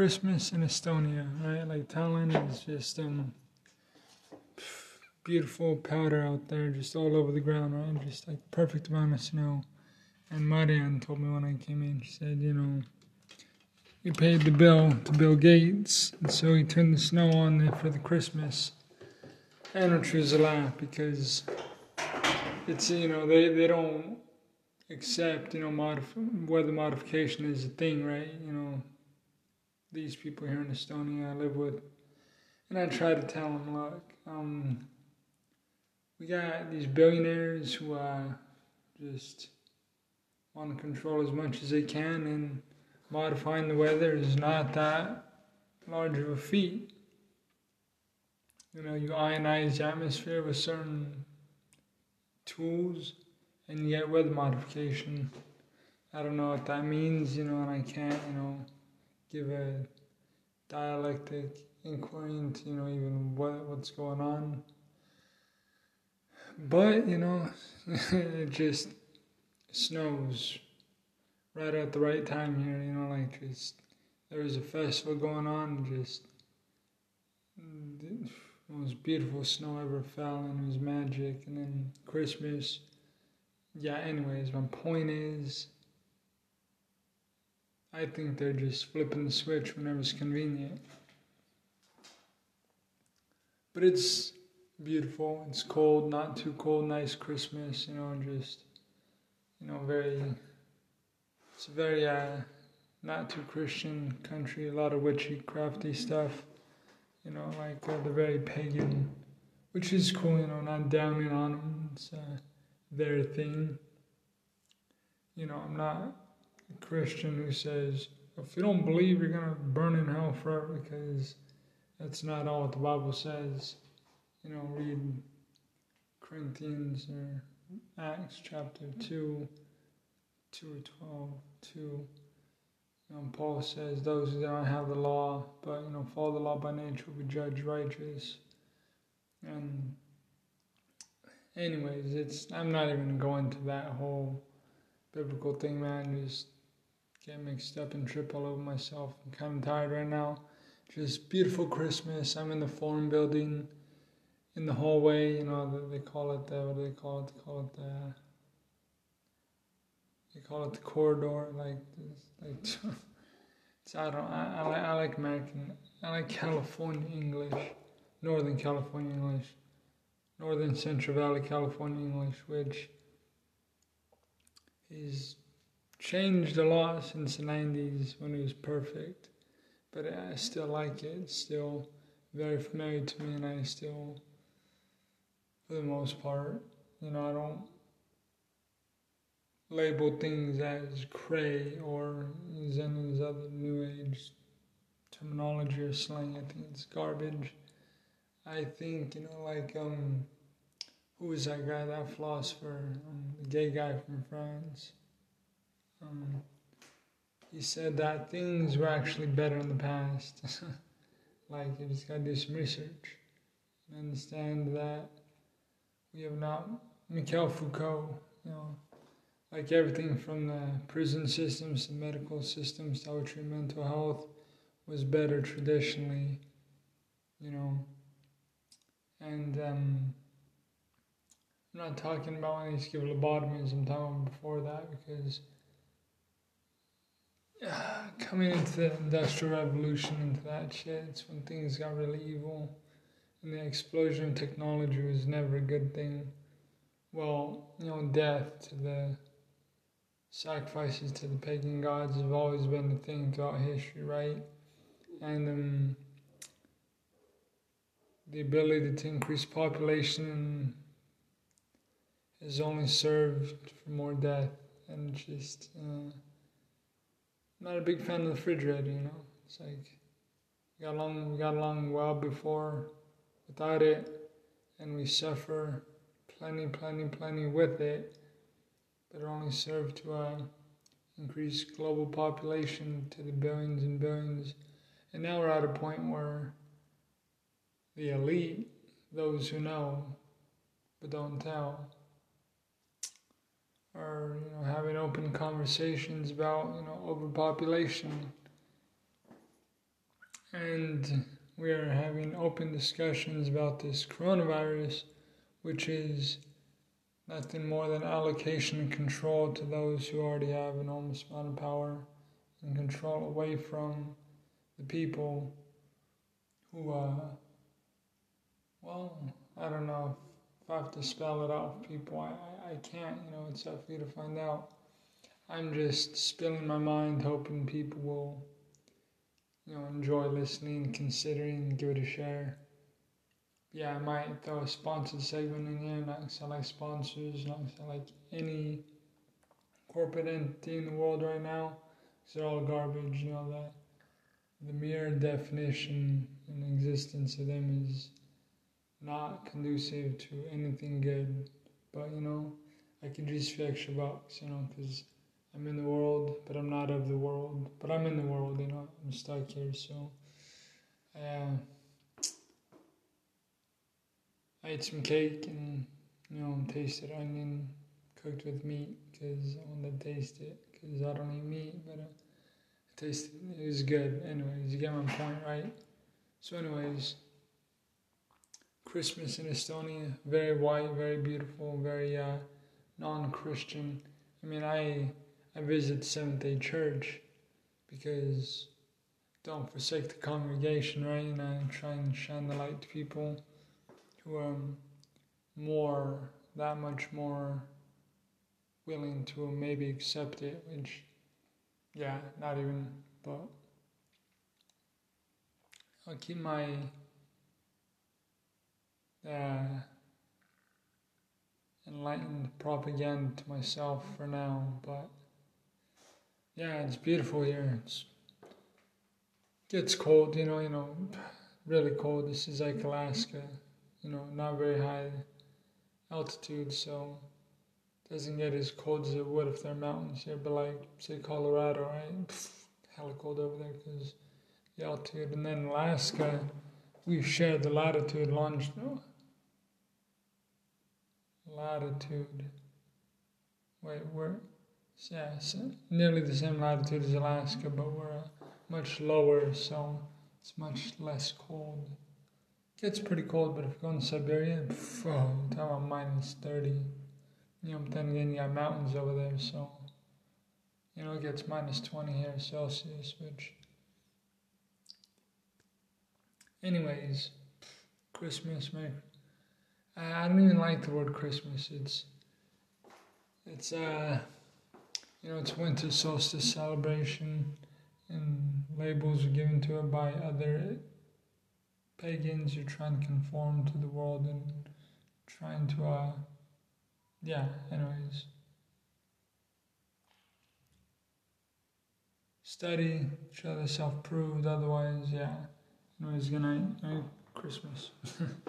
Christmas in Estonia, right? Like Tallinn is just um beautiful powder out there, just all over the ground, right? Just like perfect amount of snow. And Marianne told me when I came in, she said, you know, he paid the bill to Bill Gates, and so he turned the snow on there for the Christmas. And which was a laugh because it's you know they they don't accept you know modif- weather modification is a thing, right? You know, these people here in Estonia I live with, and I try to tell them, look, um, we got these billionaires who uh, just want to control as much as they can, and modifying the weather is not that large of a feat. You know, you ionize the atmosphere with certain tools and you get weather modification. I don't know what that means, you know, and I can't, you know, give a dialectic inquiry into, you know, even what what's going on. But, you know, it just snows right at the right time here, you know, like just there was a festival going on, just the most beautiful snow ever fell, and it was magic. And then Christmas, yeah. Anyways, my point is, I think they're just flipping the switch whenever it's convenient. But it's beautiful. It's cold, not too cold. Nice Christmas, you know, just you know, very. It's a very uh, not too Christian country. A lot of witchy, crafty stuff. You know, like uh, the very pagan, which is cool. You know, not downing on them. It's uh, their thing. You know, I'm not a Christian who says if you don't believe you're gonna burn in hell forever because that's not all what the Bible says. You know, read Corinthians or Acts chapter 2, 2 or 12, 2. You know, Paul says, Those who don't have the law, but, you know, follow the law by nature will be judged righteous. And, anyways, it's, I'm not even going to that whole biblical thing, man. Just get mixed up and trip all over myself. I'm kind of tired right now. Just beautiful Christmas. I'm in the forum building in the hallway, you know, they call it the, what do they call it? They call it the, they call it the corridor, like, like, it's, I don't, I, I, like, I like American, I like California English, Northern California English, Northern Central Valley California English, which is changed a lot since the 90s when it was perfect, but I still like it. It's still very familiar to me, and I still for the most part. You know, I don't label things as cray or any other new age terminology or slang. I think it's garbage. I think, you know, like, um, who was that guy, that philosopher, um, the gay guy from France? Um, he said that things were actually better in the past. like, you just gotta do some research and understand that we have not Michel Foucault, you know, like everything from the prison systems to medical systems to treat mental health was better traditionally, you know. And um, I'm not talking about when they used to give lobotomies, I'm talking before that because coming into the Industrial Revolution, into that shit, it's when things got really evil and the explosion of technology was never a good thing. Well, you know, death to the sacrifices to the pagan gods have always been the thing throughout history, right? And um, the ability to increase population has only served for more death and just uh, not a big fan of the refrigerator, you know. It's like we got along we got along well before without it, and we suffer plenty, plenty, plenty with it, but it only serve to uh, increase global population to the billions and billions. And now we're at a point where the elite, those who know but don't tell, are you know having open conversations about you know overpopulation. And we are having open discussions about this coronavirus, which is nothing more than allocation and control to those who already have enormous amount of power and control away from the people who, uh, well, I don't know I have to spell it out for people. I, I, I can't, you know, it's up for you to find out. I'm just spilling my mind, hoping people will, you know, enjoy listening, considering, give it a share. Yeah, I might throw a sponsored segment in here, not like sponsors, not like any corporate entity in the world right now, they're all garbage, you know, that the mere definition and existence of them is not conducive to anything good. But, you know, I can just few extra bucks, you know, because I'm in the world, but I'm not of the world. But I'm in the world, you know, I'm stuck here, so. Uh, I ate some cake and you know tasted onion cooked with meat because I wanted to taste it because I don't eat meat, but uh, it tasted it was good. Anyways, you get my point, right? So, anyways, Christmas in Estonia, very white, very beautiful, very uh, non-Christian. I mean, I I visit Seventh Day Church because don't forsake the congregation, right? And I try and shine the light to people who are more, that much more willing to maybe accept it, which, yeah, not even, but I'll keep my uh, enlightened propaganda to myself for now, but yeah, it's beautiful here. It's gets cold, you know, you know, really cold. This is like Alaska you know, not very high altitude, so it doesn't get as cold as it would if there are mountains here. But like, say Colorado, right? Pfft, hella cold over there because the altitude. And then Alaska, we share the latitude, longitude. Latitude. Wait, we're yeah, nearly the same latitude as Alaska, but we're uh, much lower, so it's much less cold gets pretty cold, but if you go in Siberia, pff, oh, I'm talking about minus 30. You know, but then again, you got mountains over there, so, you know, it gets minus 20 here Celsius, which. Anyways, Christmas, man. I, don't even like the word Christmas. It's, it's, uh, you know, it's winter solstice celebration, and labels are given to it by other pagans who try and conform to the world and trying to, uh, yeah, anyways. Study, show the self proved, otherwise, yeah. Anyways, good night. Merry Christmas.